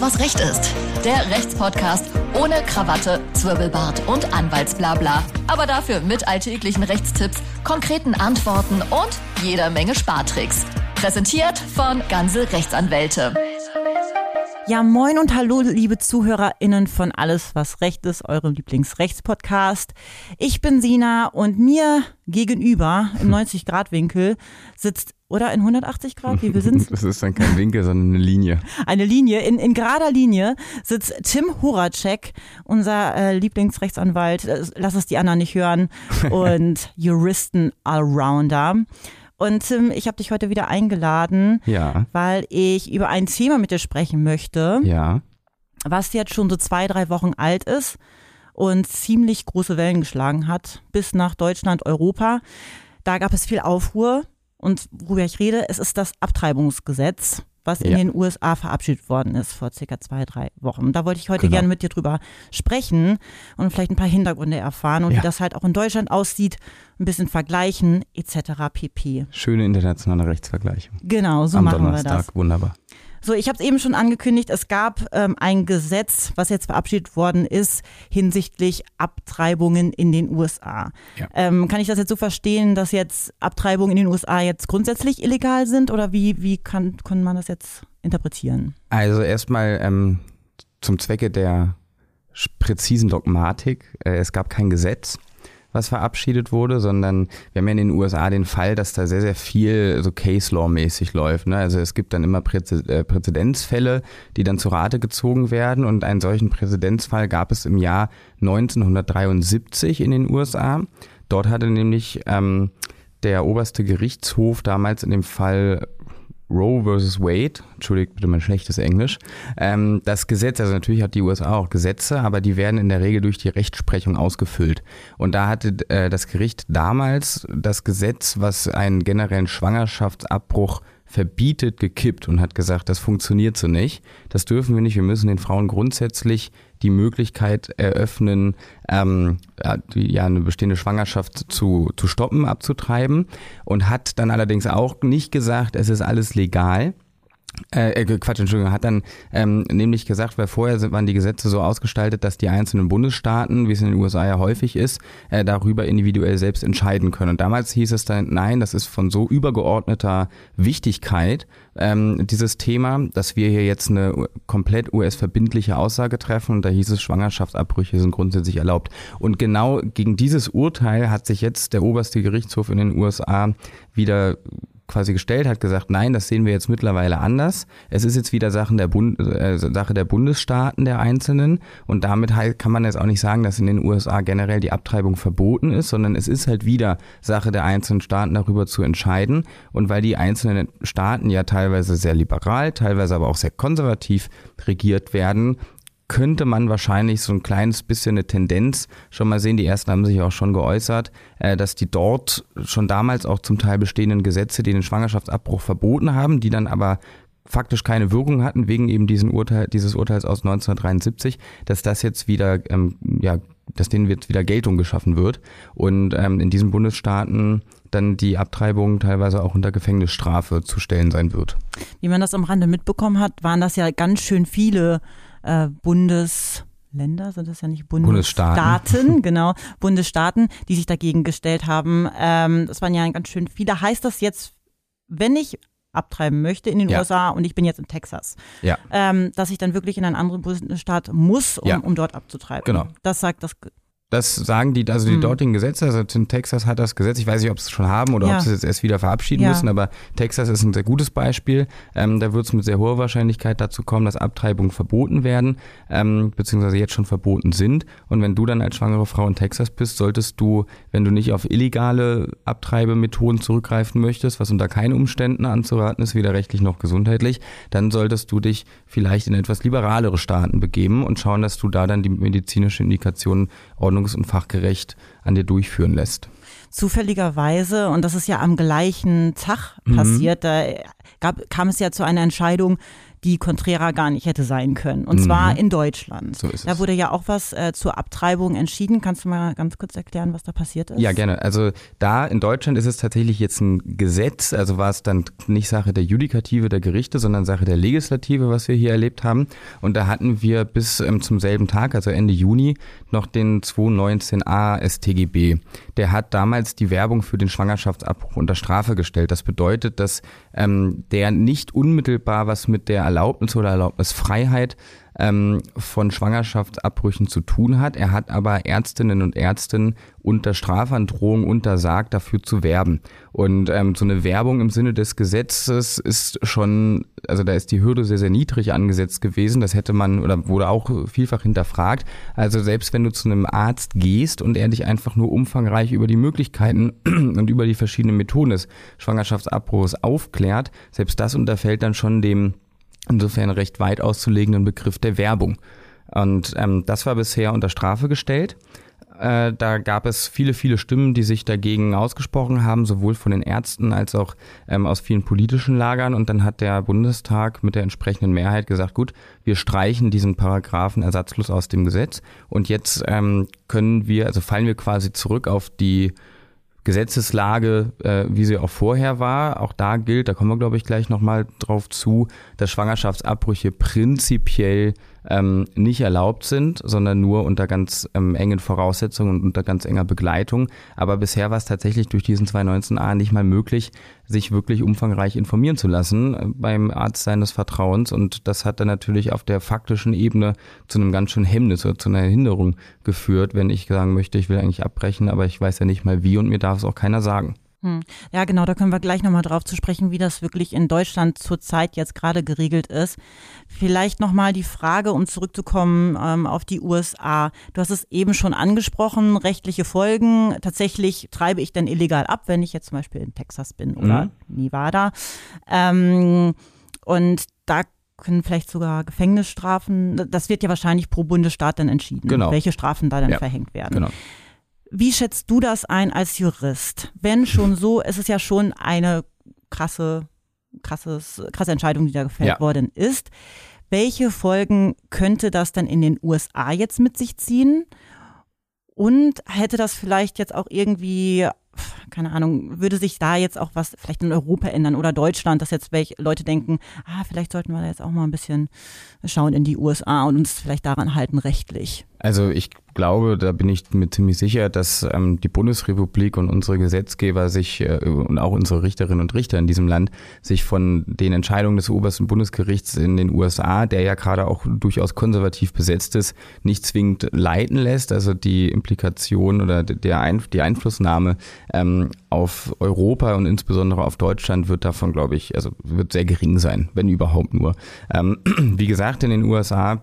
Was Recht ist. Der Rechtspodcast ohne Krawatte, Zwirbelbart und Anwaltsblabla. Aber dafür mit alltäglichen Rechtstipps, konkreten Antworten und jeder Menge Spartricks. Präsentiert von Ganze Rechtsanwälte. Ja, moin und hallo, liebe ZuhörerInnen von Alles, was Recht ist, eurem Lieblingsrechtspodcast. Ich bin Sina und mir gegenüber im 90-Grad-Winkel sitzt, oder in 180 Grad, wie wir sind Das ist dann kein Winkel, sondern eine Linie. Eine Linie, in, in gerader Linie sitzt Tim Horacek, unser äh, Lieblingsrechtsanwalt, äh, lass es die anderen nicht hören, und Juristen-Allrounder. Und Tim, ich habe dich heute wieder eingeladen, Ja, weil ich über ein Thema mit dir sprechen möchte, ja. was jetzt schon so zwei, drei Wochen alt ist und ziemlich große Wellen geschlagen hat, bis nach Deutschland, Europa. Da gab es viel Aufruhr. Und worüber ich rede, es ist das Abtreibungsgesetz, was in Ja. den USA verabschiedet worden ist vor circa zwei, drei Wochen. Da wollte ich heute Genau. gerne mit dir drüber sprechen und vielleicht ein paar Hintergründe erfahren und Ja. wie das halt auch in Deutschland aussieht, ein bisschen vergleichen etc. pp. Schöne internationale Rechtsvergleiche. Genau, so Am machen wir Donnerstag, das. wunderbar. So, ich habe es eben schon angekündigt, es gab ähm, ein Gesetz, was jetzt verabschiedet worden ist hinsichtlich Abtreibungen in den USA. Ja. Ähm, kann ich das jetzt so verstehen, dass jetzt Abtreibungen in den USA jetzt grundsätzlich illegal sind oder wie, wie kann, kann man das jetzt interpretieren? Also erstmal ähm, zum Zwecke der präzisen Dogmatik. Äh, es gab kein Gesetz, was verabschiedet wurde, sondern wir haben ja in den USA den Fall, dass da sehr, sehr viel so Case Law-mäßig läuft. Ne? Also es gibt dann immer Präze äh, Präzedenzfälle, die dann zu Rate gezogen werden und einen solchen Präzedenzfall gab es im Jahr 1973 in den USA. Dort hatte nämlich ähm, der oberste Gerichtshof damals in dem Fall Roe versus Wade, entschuldigt bitte mein schlechtes Englisch, ähm, das Gesetz, also natürlich hat die USA auch Gesetze, aber die werden in der Regel durch die Rechtsprechung ausgefüllt. Und da hatte äh, das Gericht damals das Gesetz, was einen generellen Schwangerschaftsabbruch verbietet, gekippt und hat gesagt, das funktioniert so nicht. Das dürfen wir nicht. Wir müssen den Frauen grundsätzlich die Möglichkeit eröffnen, ähm, ja, eine bestehende Schwangerschaft zu, zu stoppen, abzutreiben. Und hat dann allerdings auch nicht gesagt, es ist alles legal. Äh, äh, Quatsch, Entschuldigung, hat dann ähm, nämlich gesagt, weil vorher sind, waren die Gesetze so ausgestaltet, dass die einzelnen Bundesstaaten, wie es in den USA ja häufig ist, äh, darüber individuell selbst entscheiden können. Und damals hieß es dann, nein, das ist von so übergeordneter Wichtigkeit, ähm, dieses Thema, dass wir hier jetzt eine komplett US-verbindliche Aussage treffen und da hieß es, Schwangerschaftsabbrüche sind grundsätzlich erlaubt. Und genau gegen dieses Urteil hat sich jetzt der oberste Gerichtshof in den USA wieder quasi gestellt, hat gesagt, nein, das sehen wir jetzt mittlerweile anders. Es ist jetzt wieder Sachen der Bund, äh, Sache der Bundesstaaten, der Einzelnen. Und damit halt kann man jetzt auch nicht sagen, dass in den USA generell die Abtreibung verboten ist, sondern es ist halt wieder Sache der einzelnen Staaten darüber zu entscheiden. Und weil die einzelnen Staaten ja teilweise sehr liberal, teilweise aber auch sehr konservativ regiert werden, könnte man wahrscheinlich so ein kleines bisschen eine Tendenz schon mal sehen. Die ersten haben sich auch schon geäußert, äh, dass die dort schon damals auch zum Teil bestehenden Gesetze, die den Schwangerschaftsabbruch verboten haben, die dann aber faktisch keine Wirkung hatten wegen eben diesen Urteil, dieses Urteils aus 1973, dass das jetzt wieder, ähm, ja, dass denen jetzt wieder Geltung geschaffen wird und ähm, in diesen Bundesstaaten dann die Abtreibung teilweise auch unter Gefängnisstrafe zu stellen sein wird. Wie man das am Rande mitbekommen hat, waren das ja ganz schön viele äh, Bundesländer, sind das ja nicht Bundesstaaten. Bundesstaaten, genau, Bundesstaaten, die sich dagegen gestellt haben. Ähm, das waren ja ganz schön viele. Heißt das jetzt, wenn ich abtreiben möchte in den Ja. USA und ich bin jetzt in Texas, Ja. ähm, dass ich dann wirklich in einen anderen Bundesstaat muss, um, Ja. um dort abzutreiben. Genau. Das sagt das. Das sagen die, also die Hm. dortigen Gesetze, also in Texas hat das Gesetz, ich weiß nicht, ob sie es schon haben oder Ja. ob sie es jetzt erst wieder verabschieden Ja. müssen, aber Texas ist ein sehr gutes Beispiel. Ähm, da wird es mit sehr hoher Wahrscheinlichkeit dazu kommen, dass Abtreibungen verboten werden, ähm, beziehungsweise jetzt schon verboten sind. Und wenn du dann als schwangere Frau in Texas bist, solltest du, wenn du nicht auf illegale Abtreibemethoden zurückgreifen möchtest, was unter keinen Umständen anzuraten ist, weder rechtlich noch gesundheitlich, dann solltest du dich vielleicht in etwas liberalere Staaten begeben und schauen, dass du da dann die medizinische Indikation ordnungs- und fachgerecht an dir durchführen lässt. Zufälligerweise, und das ist ja am gleichen Tag Mhm. passiert, da gab, kam es ja zu einer Entscheidung, die Contrera gar nicht hätte sein können. Und zwar Mhm. in Deutschland. So ist da es. wurde ja auch was äh, zur Abtreibung entschieden. Kannst du mal ganz kurz erklären, was da passiert ist? Ja, gerne. Also da in Deutschland ist es tatsächlich jetzt ein Gesetz, also war es dann nicht Sache der Judikative der Gerichte, sondern Sache der Legislative, was wir hier erlebt haben. Und da hatten wir bis ähm, zum selben Tag, also Ende Juni, noch den 219a StGB. Der hat damals die Werbung für den Schwangerschaftsabbruch unter Strafe gestellt. Das bedeutet, dass ähm, der nicht unmittelbar was mit der Erlaubnis oder Erlaubnisfreiheit ähm, von Schwangerschaftsabbrüchen zu tun hat. Er hat aber Ärztinnen und Ärzten unter Strafandrohung untersagt, dafür zu werben. Und ähm, so eine Werbung im Sinne des Gesetzes ist schon, also da ist die Hürde sehr, sehr niedrig angesetzt gewesen. Das hätte man oder wurde auch vielfach hinterfragt. Also selbst wenn du zu einem Arzt gehst und er dich einfach nur umfangreich über die Möglichkeiten und über die verschiedenen Methoden des Schwangerschaftsabbruchs aufklärt, selbst das unterfällt dann schon dem insofern recht weit auszulegenden Begriff der Werbung. Und ähm, das war bisher unter Strafe gestellt. Äh, da gab es viele, viele Stimmen, die sich dagegen ausgesprochen haben, sowohl von den Ärzten als auch ähm, aus vielen politischen Lagern. Und dann hat der Bundestag mit der entsprechenden Mehrheit gesagt, gut, wir streichen diesen Paragraphen ersatzlos aus dem Gesetz. Und jetzt ähm, können wir, also fallen wir quasi zurück auf die Gesetzeslage, äh, wie sie auch vorher war. Auch da gilt, da kommen wir, glaube ich, gleich nochmal drauf zu, dass Schwangerschaftsabbrüche prinzipiell ähm, nicht erlaubt sind, sondern nur unter ganz ähm, engen Voraussetzungen und unter ganz enger Begleitung. Aber bisher war es tatsächlich durch diesen 219a nicht mal möglich, sich wirklich umfangreich informieren zu lassen äh, beim Arzt seines Vertrauens. Und das hat dann natürlich auf der faktischen Ebene zu einem ganz schönen Hemmnis oder zu einer Hinderung geführt, wenn ich sagen möchte, ich will eigentlich abbrechen, aber ich weiß ja nicht mal wie und mir darf es auch keiner sagen. Hm. Ja, genau, da können wir gleich nochmal drauf zu sprechen, wie das wirklich in Deutschland zurzeit jetzt gerade geregelt ist. Vielleicht nochmal die Frage, um zurückzukommen ähm, auf die USA. Du hast es eben schon angesprochen, rechtliche Folgen. Tatsächlich treibe ich denn illegal ab, wenn ich jetzt zum Beispiel in Texas bin oder Mhm. Nevada. Ähm, und da können vielleicht sogar Gefängnisstrafen, das wird ja wahrscheinlich pro Bundesstaat dann entschieden, Genau. welche Strafen da dann Ja, verhängt werden. Genau. Wie schätzt du das ein als Jurist? Wenn schon so, es ist ja schon eine krasse, krasses, krasse Entscheidung, die da gefällt Ja. worden ist. Welche Folgen könnte das denn in den USA jetzt mit sich ziehen? Und hätte das vielleicht jetzt auch irgendwie, keine Ahnung, würde sich da jetzt auch was vielleicht in Europa ändern oder Deutschland, dass jetzt welche Leute denken, ah, vielleicht sollten wir da jetzt auch mal ein bisschen schauen in die USA und uns vielleicht daran halten rechtlich. Also ich glaube, da bin ich mir ziemlich sicher, dass ähm, die Bundesrepublik und unsere Gesetzgeber sich äh, und auch unsere Richterinnen und Richter in diesem Land sich von den Entscheidungen des obersten Bundesgerichts in den USA, der ja gerade auch durchaus konservativ besetzt ist, nicht zwingend leiten lässt. Also die Implikation oder der Ein die Einflussnahme ähm, auf Europa und insbesondere auf Deutschland wird davon, glaube ich, also wird sehr gering sein, wenn überhaupt nur. Ähm, wie gesagt, in den USA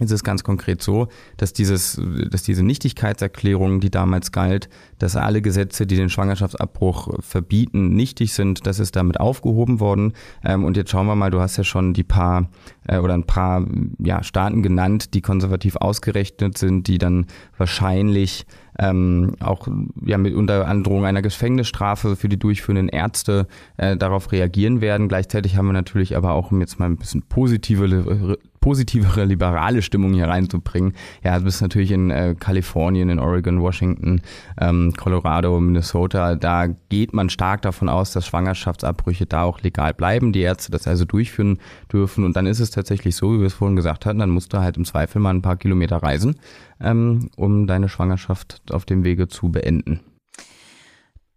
ist es ganz konkret so, dass dieses, dass diese Nichtigkeitserklärung, die damals galt, dass alle Gesetze, die den Schwangerschaftsabbruch verbieten, nichtig sind, das ist damit aufgehoben worden. Ähm, und jetzt schauen wir mal, du hast ja schon die paar äh, oder ein paar ja, Staaten genannt, die konservativ ausgerechnet sind, die dann wahrscheinlich ähm, auch ja mit unter Androhung einer Gefängnisstrafe für die durchführenden Ärzte äh, darauf reagieren werden. Gleichzeitig haben wir natürlich aber auch, um jetzt mal ein bisschen positive positivere liberale Stimmung hier reinzubringen. Ja, du bist natürlich in äh, Kalifornien, in Oregon, Washington, ähm, Colorado, Minnesota. Da geht man stark davon aus, dass Schwangerschaftsabbrüche da auch legal bleiben, die Ärzte das also durchführen dürfen. Und dann ist es tatsächlich so, wie wir es vorhin gesagt hatten, dann musst du halt im Zweifel mal ein paar Kilometer reisen, ähm, um deine Schwangerschaft auf dem Wege zu beenden.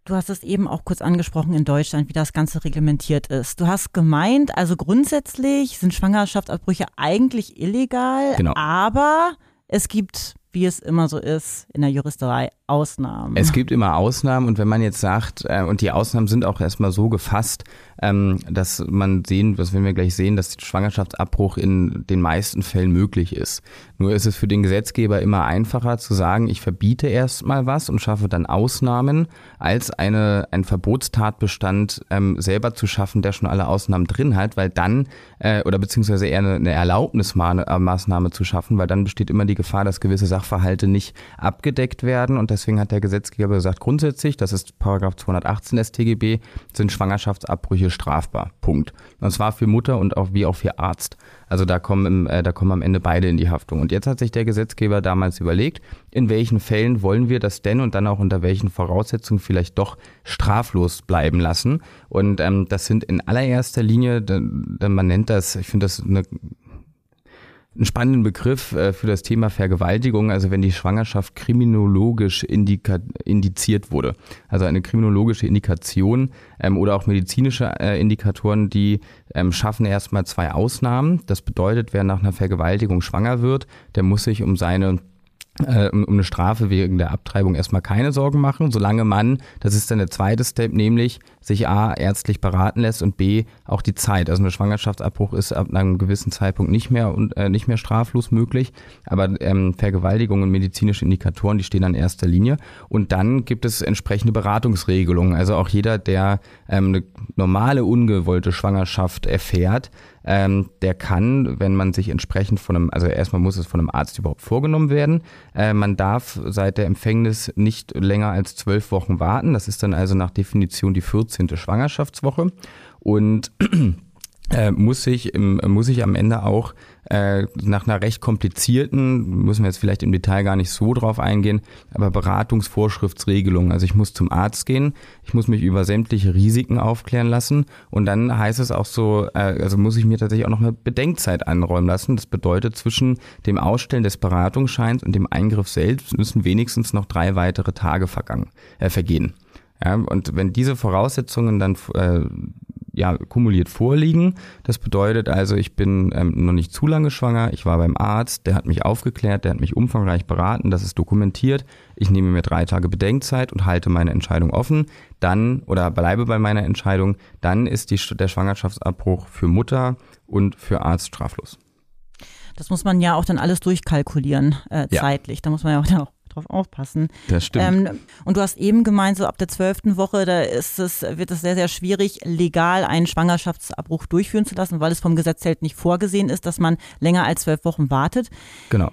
Du hast es eben auch kurz angesprochen in Deutschland, wie das Ganze reglementiert ist. Du hast gemeint, also grundsätzlich sind Schwangerschaftsabbrüche eigentlich illegal, Genau. aber es gibt, wie es immer so ist, in der Juristerei Ausnahmen. Es gibt immer Ausnahmen und wenn man jetzt sagt, äh, und die Ausnahmen sind auch erstmal so gefasst, ähm, dass man sehen, was wenn wir gleich sehen, dass Schwangerschaftsabbruch in den meisten Fällen möglich ist. Nur ist es für den Gesetzgeber immer einfacher zu sagen, ich verbiete erstmal was und schaffe dann Ausnahmen, als eine, einen Verbotstatbestand ähm, selber zu schaffen, der schon alle Ausnahmen drin hat, weil dann, äh, oder beziehungsweise eher eine, eine Erlaubnismaßnahme zu schaffen, weil dann besteht immer die Gefahr, dass gewisse Sachverhalte nicht abgedeckt werden und deswegen hat der Gesetzgeber gesagt, grundsätzlich, das ist Paragraph 218 StGB, sind Schwangerschaftsabbrüche Strafbar. Punkt. Und zwar für Mutter und auch wie auch für Arzt. Also da kommen, äh, da kommen am Ende beide in die Haftung. Und jetzt hat sich der Gesetzgeber damals überlegt, in welchen Fällen wollen wir das denn und dann auch unter welchen Voraussetzungen vielleicht doch straflos bleiben lassen. Und ähm, das sind in allererster Linie, man nennt das, ich finde das eine einen spannenden Begriff äh, für das Thema Vergewaltigung, also wenn die Schwangerschaft kriminologisch indiziert wurde. Also eine kriminologische Indikation ähm, oder auch medizinische äh, Indikatoren, die ähm, schaffen erstmal zwei Ausnahmen. Das bedeutet, wer nach einer Vergewaltigung schwanger wird, der muss sich um seine um eine Strafe wegen der Abtreibung erstmal keine Sorgen machen, solange man, das ist dann der zweite Step, nämlich sich A, ärztlich beraten lässt und B, auch die Zeit. Also ein Schwangerschaftsabbruch ist ab einem gewissen Zeitpunkt nicht mehr und äh, nicht mehr straflos möglich, aber ähm, Vergewaltigung und medizinische Indikatoren, die stehen an erster Linie. Und dann gibt es entsprechende Beratungsregelungen. Also auch jeder, der ähm, eine normale ungewollte Schwangerschaft erfährt, ähm, der kann, wenn man sich entsprechend von einem, also erstmal muss es von einem Arzt überhaupt vorgenommen werden. Äh, man darf seit der Empfängnis nicht länger als zwölf Wochen warten. Das ist dann also nach Definition die 14. Schwangerschaftswoche. Und äh, muss sich im, muss ich am Ende auch äh, nach einer recht komplizierten, müssen wir jetzt vielleicht im Detail gar nicht so drauf eingehen, aber Beratungsvorschriftsregelung. Also ich muss zum Arzt gehen, ich muss mich über sämtliche Risiken aufklären lassen und dann heißt es auch so, äh, also muss ich mir tatsächlich auch noch eine Bedenkzeit anräumen lassen. Das bedeutet, zwischen dem Ausstellen des Beratungsscheins und dem Eingriff selbst müssen wenigstens noch drei weitere Tage vergangen, äh, vergehen. Ja, und wenn diese Voraussetzungen dann äh, ja, kumuliert vorliegen. Das bedeutet also, ich bin ähm, noch nicht zu lange schwanger, ich war beim Arzt, der hat mich aufgeklärt, der hat mich umfangreich beraten, das ist dokumentiert. Ich nehme mir drei Tage Bedenkzeit und halte meine Entscheidung offen. Dann oder bleibe bei meiner Entscheidung, dann ist die, der Schwangerschaftsabbruch für Mutter und für Arzt straflos. Das muss man ja auch dann alles durchkalkulieren, äh, zeitlich. Ja. Da muss man ja auch dann auch drauf aufpassen. Das stimmt. Ähm, und du hast eben gemeint, so ab der zwölften Woche, da ist es, wird es sehr, sehr schwierig, legal einen Schwangerschaftsabbruch durchführen zu lassen, weil es vom Gesetz halt nicht vorgesehen ist, dass man länger als zwölf Wochen wartet. Genau.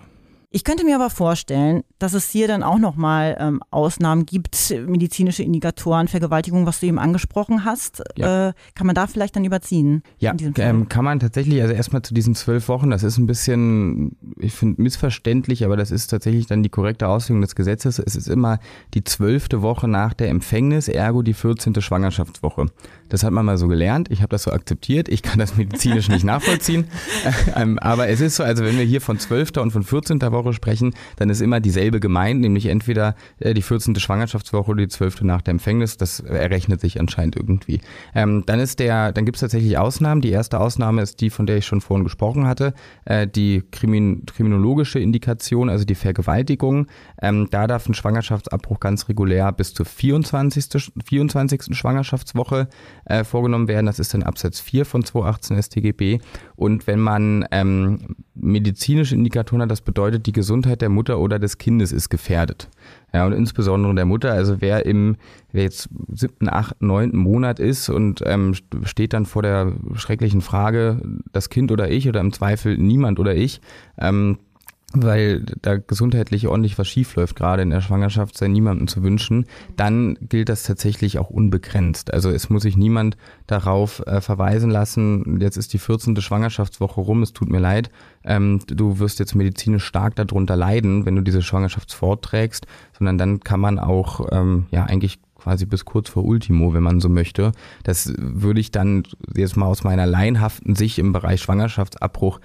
Ich könnte mir aber vorstellen, dass es hier dann auch nochmal ähm, Ausnahmen gibt, medizinische Indikatoren, Vergewaltigung, was du eben angesprochen hast. Ja. Äh, kann man da vielleicht dann überziehen? Ja, ähm, kann man tatsächlich, also erstmal zu diesen zwölf Wochen, das ist ein bisschen, ich finde, missverständlich, aber das ist tatsächlich dann die korrekte Auslegung des Gesetzes. Es ist immer die zwölfte Woche nach der Empfängnis, ergo die 14. Schwangerschaftswoche. Das hat man mal so gelernt. Ich habe das so akzeptiert. Ich kann das medizinisch nicht nachvollziehen. ähm, aber es ist so, also wenn wir hier von 12. und von 14. Woche sprechen, dann ist immer dieselbe gemeint, nämlich entweder äh, die 14. Schwangerschaftswoche oder die 12. nach der Empfängnis. Das errechnet sich anscheinend irgendwie. Ähm, dann ist der, dann gibt es tatsächlich Ausnahmen. Die erste Ausnahme ist die, von der ich schon vorhin gesprochen hatte, äh, die Krimin kriminologische Indikation, also die Vergewaltigung. Ähm, da darf ein Schwangerschaftsabbruch ganz regulär bis zur 24. 24. Schwangerschaftswoche äh, vorgenommen werden. Das ist dann Absatz 4 von 218 StGB. Und wenn man ähm, medizinische Indikatoren hat, das bedeutet, die Gesundheit der Mutter oder des Kindes ist gefährdet. Ja, und insbesondere der Mutter, also wer im, wer jetzt siebten, achten, neunten Monat ist und ähm, steht dann vor der schrecklichen Frage, das Kind oder ich oder im Zweifel niemand oder ich, ähm, weil da gesundheitlich ordentlich was schiefläuft, gerade in der Schwangerschaft, sei niemandem zu wünschen, dann gilt das tatsächlich auch unbegrenzt. Also es muss sich niemand darauf äh, verweisen lassen, jetzt ist die 14. Schwangerschaftswoche rum, es tut mir leid, ähm, du wirst jetzt medizinisch stark darunter leiden, wenn du diese Schwangerschaft vorträgst, sondern dann kann man auch ähm, ja eigentlich quasi bis kurz vor Ultimo, wenn man so möchte. Das würde ich dann jetzt mal aus meiner laienhaften Sicht im Bereich Schwangerschaftsabbruch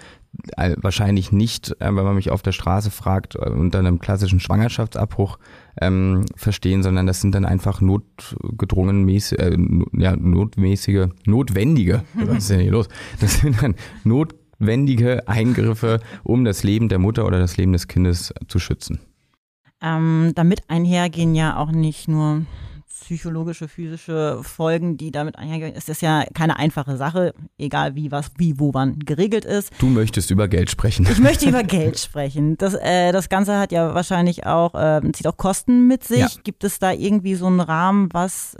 wahrscheinlich nicht, äh, wenn man mich auf der Straße fragt, äh, unter einem klassischen Schwangerschaftsabbruch ähm, verstehen, sondern das sind dann einfach notgedrungen, äh, ja, notmäßige, notwendige, was ist denn hier los? Das sind dann notwendige Eingriffe, um das Leben der Mutter oder das Leben des Kindes zu schützen. Ähm, damit einhergehen ja auch nicht nur psychologische, physische Folgen, die damit einhergehen, ist das ja keine einfache Sache, egal wie, was, wie, wo wann geregelt ist. Du möchtest über Geld sprechen. Ich möchte über Geld sprechen. Das, äh, das Ganze hat ja wahrscheinlich auch, äh, zieht auch Kosten mit sich. Ja. Gibt es da irgendwie so einen Rahmen, was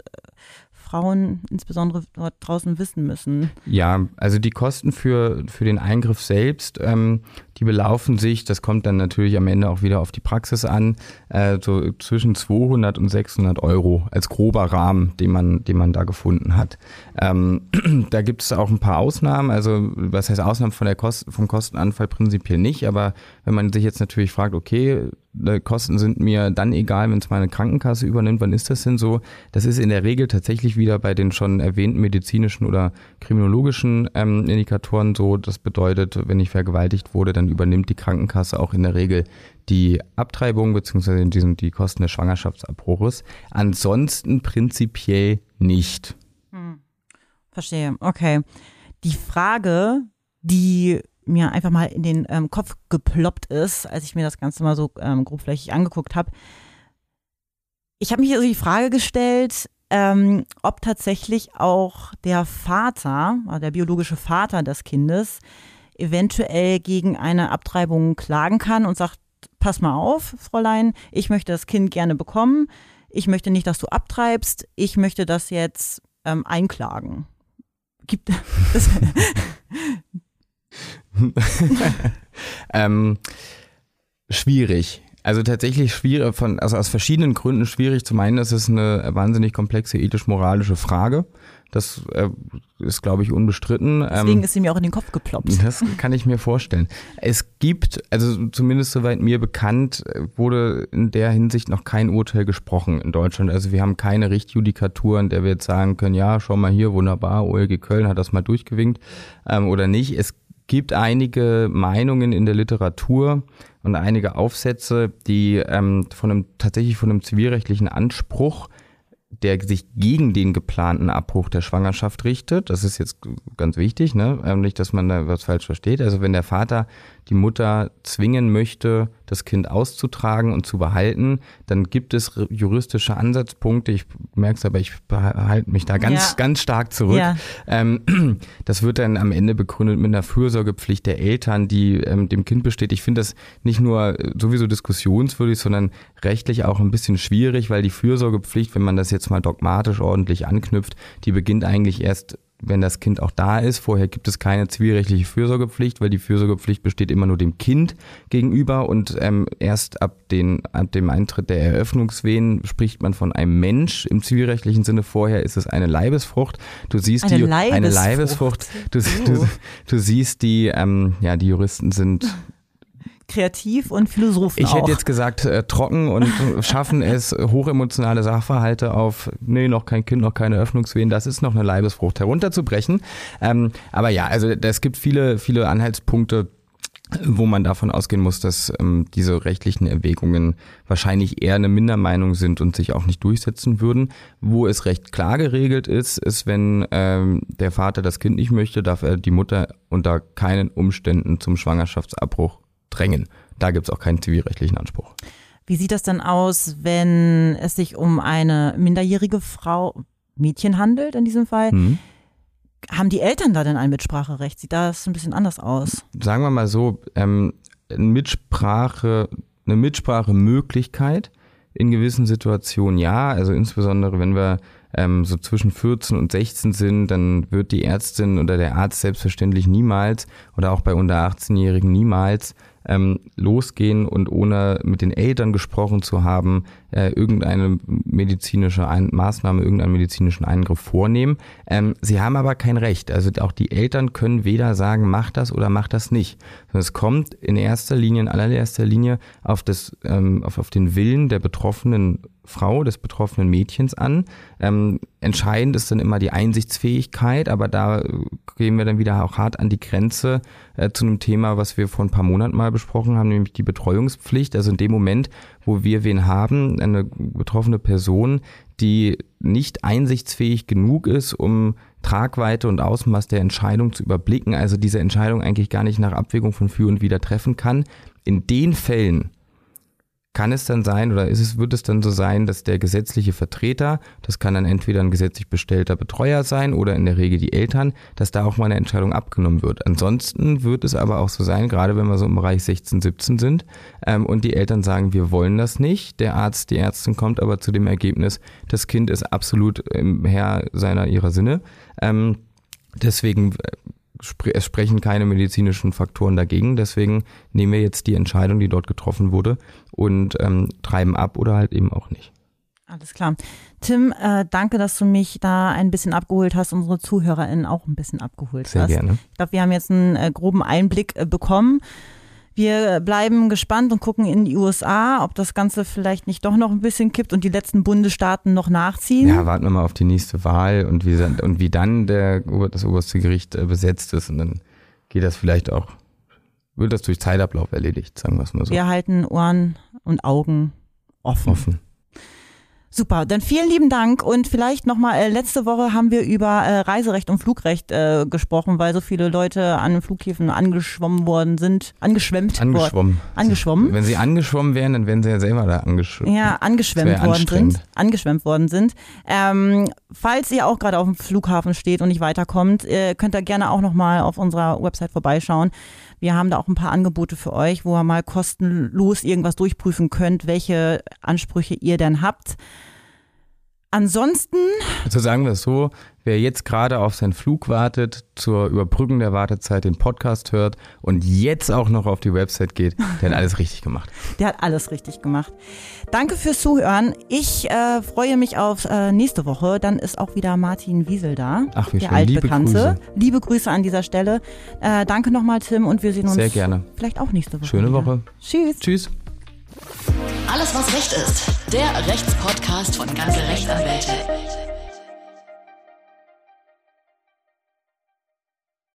Frauen insbesondere dort draußen wissen müssen? Ja, also die Kosten für, für den Eingriff selbst, ähm, die belaufen sich, das kommt dann natürlich am Ende auch wieder auf die Praxis an, äh, so zwischen 200 und 600 Euro als grober Rahmen, den man, den man da gefunden hat. Ähm, da gibt es auch ein paar Ausnahmen, also was heißt Ausnahmen von der Kost vom Kostenanfall? Prinzipiell nicht, aber wenn man sich jetzt natürlich fragt, okay, Kosten sind mir dann egal, wenn es meine Krankenkasse übernimmt. Wann ist das denn so? Das ist in der Regel tatsächlich wieder bei den schon erwähnten medizinischen oder kriminologischen ähm, Indikatoren so. Das bedeutet, wenn ich vergewaltigt wurde, dann übernimmt die Krankenkasse auch in der Regel die Abtreibung beziehungsweise die Kosten des Schwangerschaftsabbruches. Ansonsten prinzipiell nicht. Hm. Verstehe. Okay. Die Frage, die mir einfach mal in den ähm, Kopf geploppt ist, als ich mir das Ganze mal so ähm, grobflächig angeguckt habe. Ich habe mich also die Frage gestellt, ähm, ob tatsächlich auch der Vater, also der biologische Vater des Kindes, eventuell gegen eine Abtreibung klagen kann und sagt, pass mal auf, Fräulein, ich möchte das Kind gerne bekommen, ich möchte nicht, dass du abtreibst, ich möchte das jetzt ähm, einklagen. Gibt das, ähm, schwierig. Also tatsächlich schwierig, von, also aus verschiedenen Gründen schwierig. Zum einen ist es eine wahnsinnig komplexe ethisch-moralische Frage. Das äh, ist, glaube ich, unbestritten. Deswegen ähm, ist sie mir auch in den Kopf geploppt. Das kann ich mir vorstellen. Es gibt, also zumindest soweit mir bekannt, wurde in der Hinsicht noch kein Urteil gesprochen in Deutschland. Also wir haben keine Richtjudikatur, in der wir jetzt sagen können, ja, schau mal hier, wunderbar, OLG Köln hat das mal durchgewinkt ähm, oder nicht. Es gibt einige Meinungen in der Literatur und einige Aufsätze, die ähm, von einem, tatsächlich von einem zivilrechtlichen Anspruch der sich gegen den geplanten Abbruch der Schwangerschaft richtet. Das ist jetzt ganz wichtig, ne? Ähm, nicht, dass man da was falsch versteht. Also wenn der Vater die Mutter zwingen möchte, das Kind auszutragen und zu behalten, dann gibt es juristische Ansatzpunkte. Ich merke es aber, ich halte mich da ganz, ja. ganz stark zurück. Ja. Ähm, das wird dann am Ende begründet mit einer Fürsorgepflicht der Eltern, die ähm, dem Kind besteht. Ich finde das nicht nur sowieso diskussionswürdig, sondern rechtlich auch ein bisschen schwierig, weil die Fürsorgepflicht, wenn man das jetzt mal dogmatisch ordentlich anknüpft, die beginnt eigentlich erst wenn das Kind auch da ist. Vorher gibt es keine zivilrechtliche Fürsorgepflicht, weil die Fürsorgepflicht besteht immer nur dem Kind gegenüber und ähm, erst ab, den, ab dem Eintritt der Eröffnungswehen spricht man von einem Mensch im zivilrechtlichen Sinne. Vorher ist es eine Leibesfrucht. Du siehst eine die Leibesfrucht. eine Leibesfrucht. Du, du, du siehst die, ähm, ja, die Juristen sind kreativ und Philosophen Ich auch. hätte jetzt gesagt, äh, trocken und schaffen es, hochemotionale Sachverhalte auf, nee, noch kein Kind, noch keine Öffnungswehen, das ist noch eine Leibesfrucht herunterzubrechen. Ähm, aber ja, also es gibt viele, viele Anhaltspunkte, wo man davon ausgehen muss, dass ähm, diese rechtlichen Erwägungen wahrscheinlich eher eine Mindermeinung sind und sich auch nicht durchsetzen würden. Wo es recht klar geregelt ist, ist, wenn ähm, der Vater das Kind nicht möchte, darf er die Mutter unter keinen Umständen zum Schwangerschaftsabbruch drängen. Da gibt es auch keinen zivilrechtlichen Anspruch. Wie sieht das dann aus, wenn es sich um eine minderjährige Frau, Mädchen handelt in diesem Fall? Mhm. Haben die Eltern da denn ein Mitspracherecht? Sieht das ein bisschen anders aus? Sagen wir mal so, ähm, Mitsprache, eine Mitsprachemöglichkeit in gewissen Situationen ja. Also insbesondere wenn wir ähm, so zwischen 14 und 16 sind, dann wird die Ärztin oder der Arzt selbstverständlich niemals oder auch bei unter 18-Jährigen niemals ähm, losgehen und ohne mit den Eltern gesprochen zu haben, äh, irgendeine medizinische Ein Maßnahme, irgendeinen medizinischen Eingriff vornehmen. Ähm, sie haben aber kein Recht. Also auch die Eltern können weder sagen, mach das oder mach das nicht. Es kommt in erster Linie, in allererster Linie auf, das, ähm, auf, auf den Willen der betroffenen Frau, des betroffenen Mädchens an. Ähm, entscheidend ist dann immer die Einsichtsfähigkeit, aber da gehen wir dann wieder auch hart an die Grenze äh, zu einem Thema, was wir vor ein paar Monaten mal besprochen haben, nämlich die Betreuungspflicht. Also in dem Moment, wo wir wen haben, eine betroffene Person, die nicht einsichtsfähig genug ist, um Tragweite und Ausmaß der Entscheidung zu überblicken, also diese Entscheidung eigentlich gar nicht nach Abwägung von für und wider treffen kann. In den Fällen kann es dann sein oder ist es, wird es dann so sein, dass der gesetzliche Vertreter, das kann dann entweder ein gesetzlich bestellter Betreuer sein oder in der Regel die Eltern, dass da auch mal eine Entscheidung abgenommen wird. Ansonsten wird es aber auch so sein, gerade wenn wir so im Bereich 16, 17 sind ähm, und die Eltern sagen, wir wollen das nicht, der Arzt, die Ärztin kommt aber zu dem Ergebnis, das Kind ist absolut im Herr seiner ihrer Sinne. Ähm, deswegen äh, es sprechen keine medizinischen Faktoren dagegen. Deswegen nehmen wir jetzt die Entscheidung, die dort getroffen wurde und ähm, treiben ab oder halt eben auch nicht. Alles klar. Tim, äh, danke, dass du mich da ein bisschen abgeholt hast, unsere ZuhörerInnen auch ein bisschen abgeholt Sehr hast. Sehr gerne. Ich glaube, wir haben jetzt einen äh, groben Einblick äh, bekommen. Wir bleiben gespannt und gucken in die USA, ob das Ganze vielleicht nicht doch noch ein bisschen kippt und die letzten Bundesstaaten noch nachziehen. Ja, warten wir mal auf die nächste Wahl und wie, und wie dann der, das oberste Gericht äh, besetzt ist und dann geht das vielleicht auch, wird das durch Zeitablauf erledigt, sagen wir es mal so. Wir halten Ohren und Augen offen. Offen. Super, dann vielen lieben Dank und vielleicht nochmal, äh, letzte Woche haben wir über äh, Reiserecht und Flugrecht äh, gesprochen, weil so viele Leute an Flughäfen angeschwommen worden sind, angeschwemmt Angeschwommen. Worden, angeschwommen. Wenn sie angeschwommen wären, dann wären sie ja selber da angeschwommen. Ja, angeschwemmt worden sind. Angeschwemmt worden sind. Ähm, falls ihr auch gerade auf dem Flughafen steht und nicht weiterkommt, äh, könnt ihr gerne auch nochmal auf unserer Website vorbeischauen. Wir haben da auch ein paar Angebote für euch, wo ihr mal kostenlos irgendwas durchprüfen könnt, welche Ansprüche ihr denn habt. Ansonsten. Also sagen wir es so, wer jetzt gerade auf seinen Flug wartet, zur Überbrückung der Wartezeit den Podcast hört und jetzt auch noch auf die Website geht, der hat alles richtig gemacht. Der hat alles richtig gemacht. Danke fürs Zuhören. Ich äh, freue mich auf äh, nächste Woche. Dann ist auch wieder Martin Wiesel da. Ach, wie der schön. Altbekannte. Liebe Grüße. Liebe Grüße an dieser Stelle. Äh, danke nochmal, Tim, und wir sehen uns Sehr gerne. vielleicht auch nächste Woche. Schöne wieder. Woche. Tschüss. Tschüss. Alles, was Recht ist. Der Rechtspodcast von Ganze Rechtsanwälte.